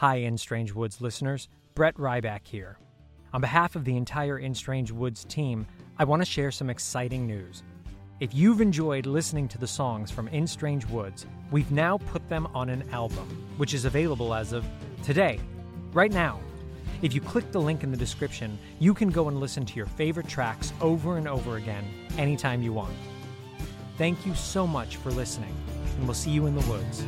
Hi, In Strange Woods listeners. Brett Ryback here. On behalf of the entire In Strange Woods team, I want to share some exciting news. If you've enjoyed listening to the songs from In Strange Woods, we've now put them on an album, which is available as of today, right now. If you click the link in the description, you can go and listen to your favorite tracks over and over again anytime you want. Thank you so much for listening, and we'll see you in the woods.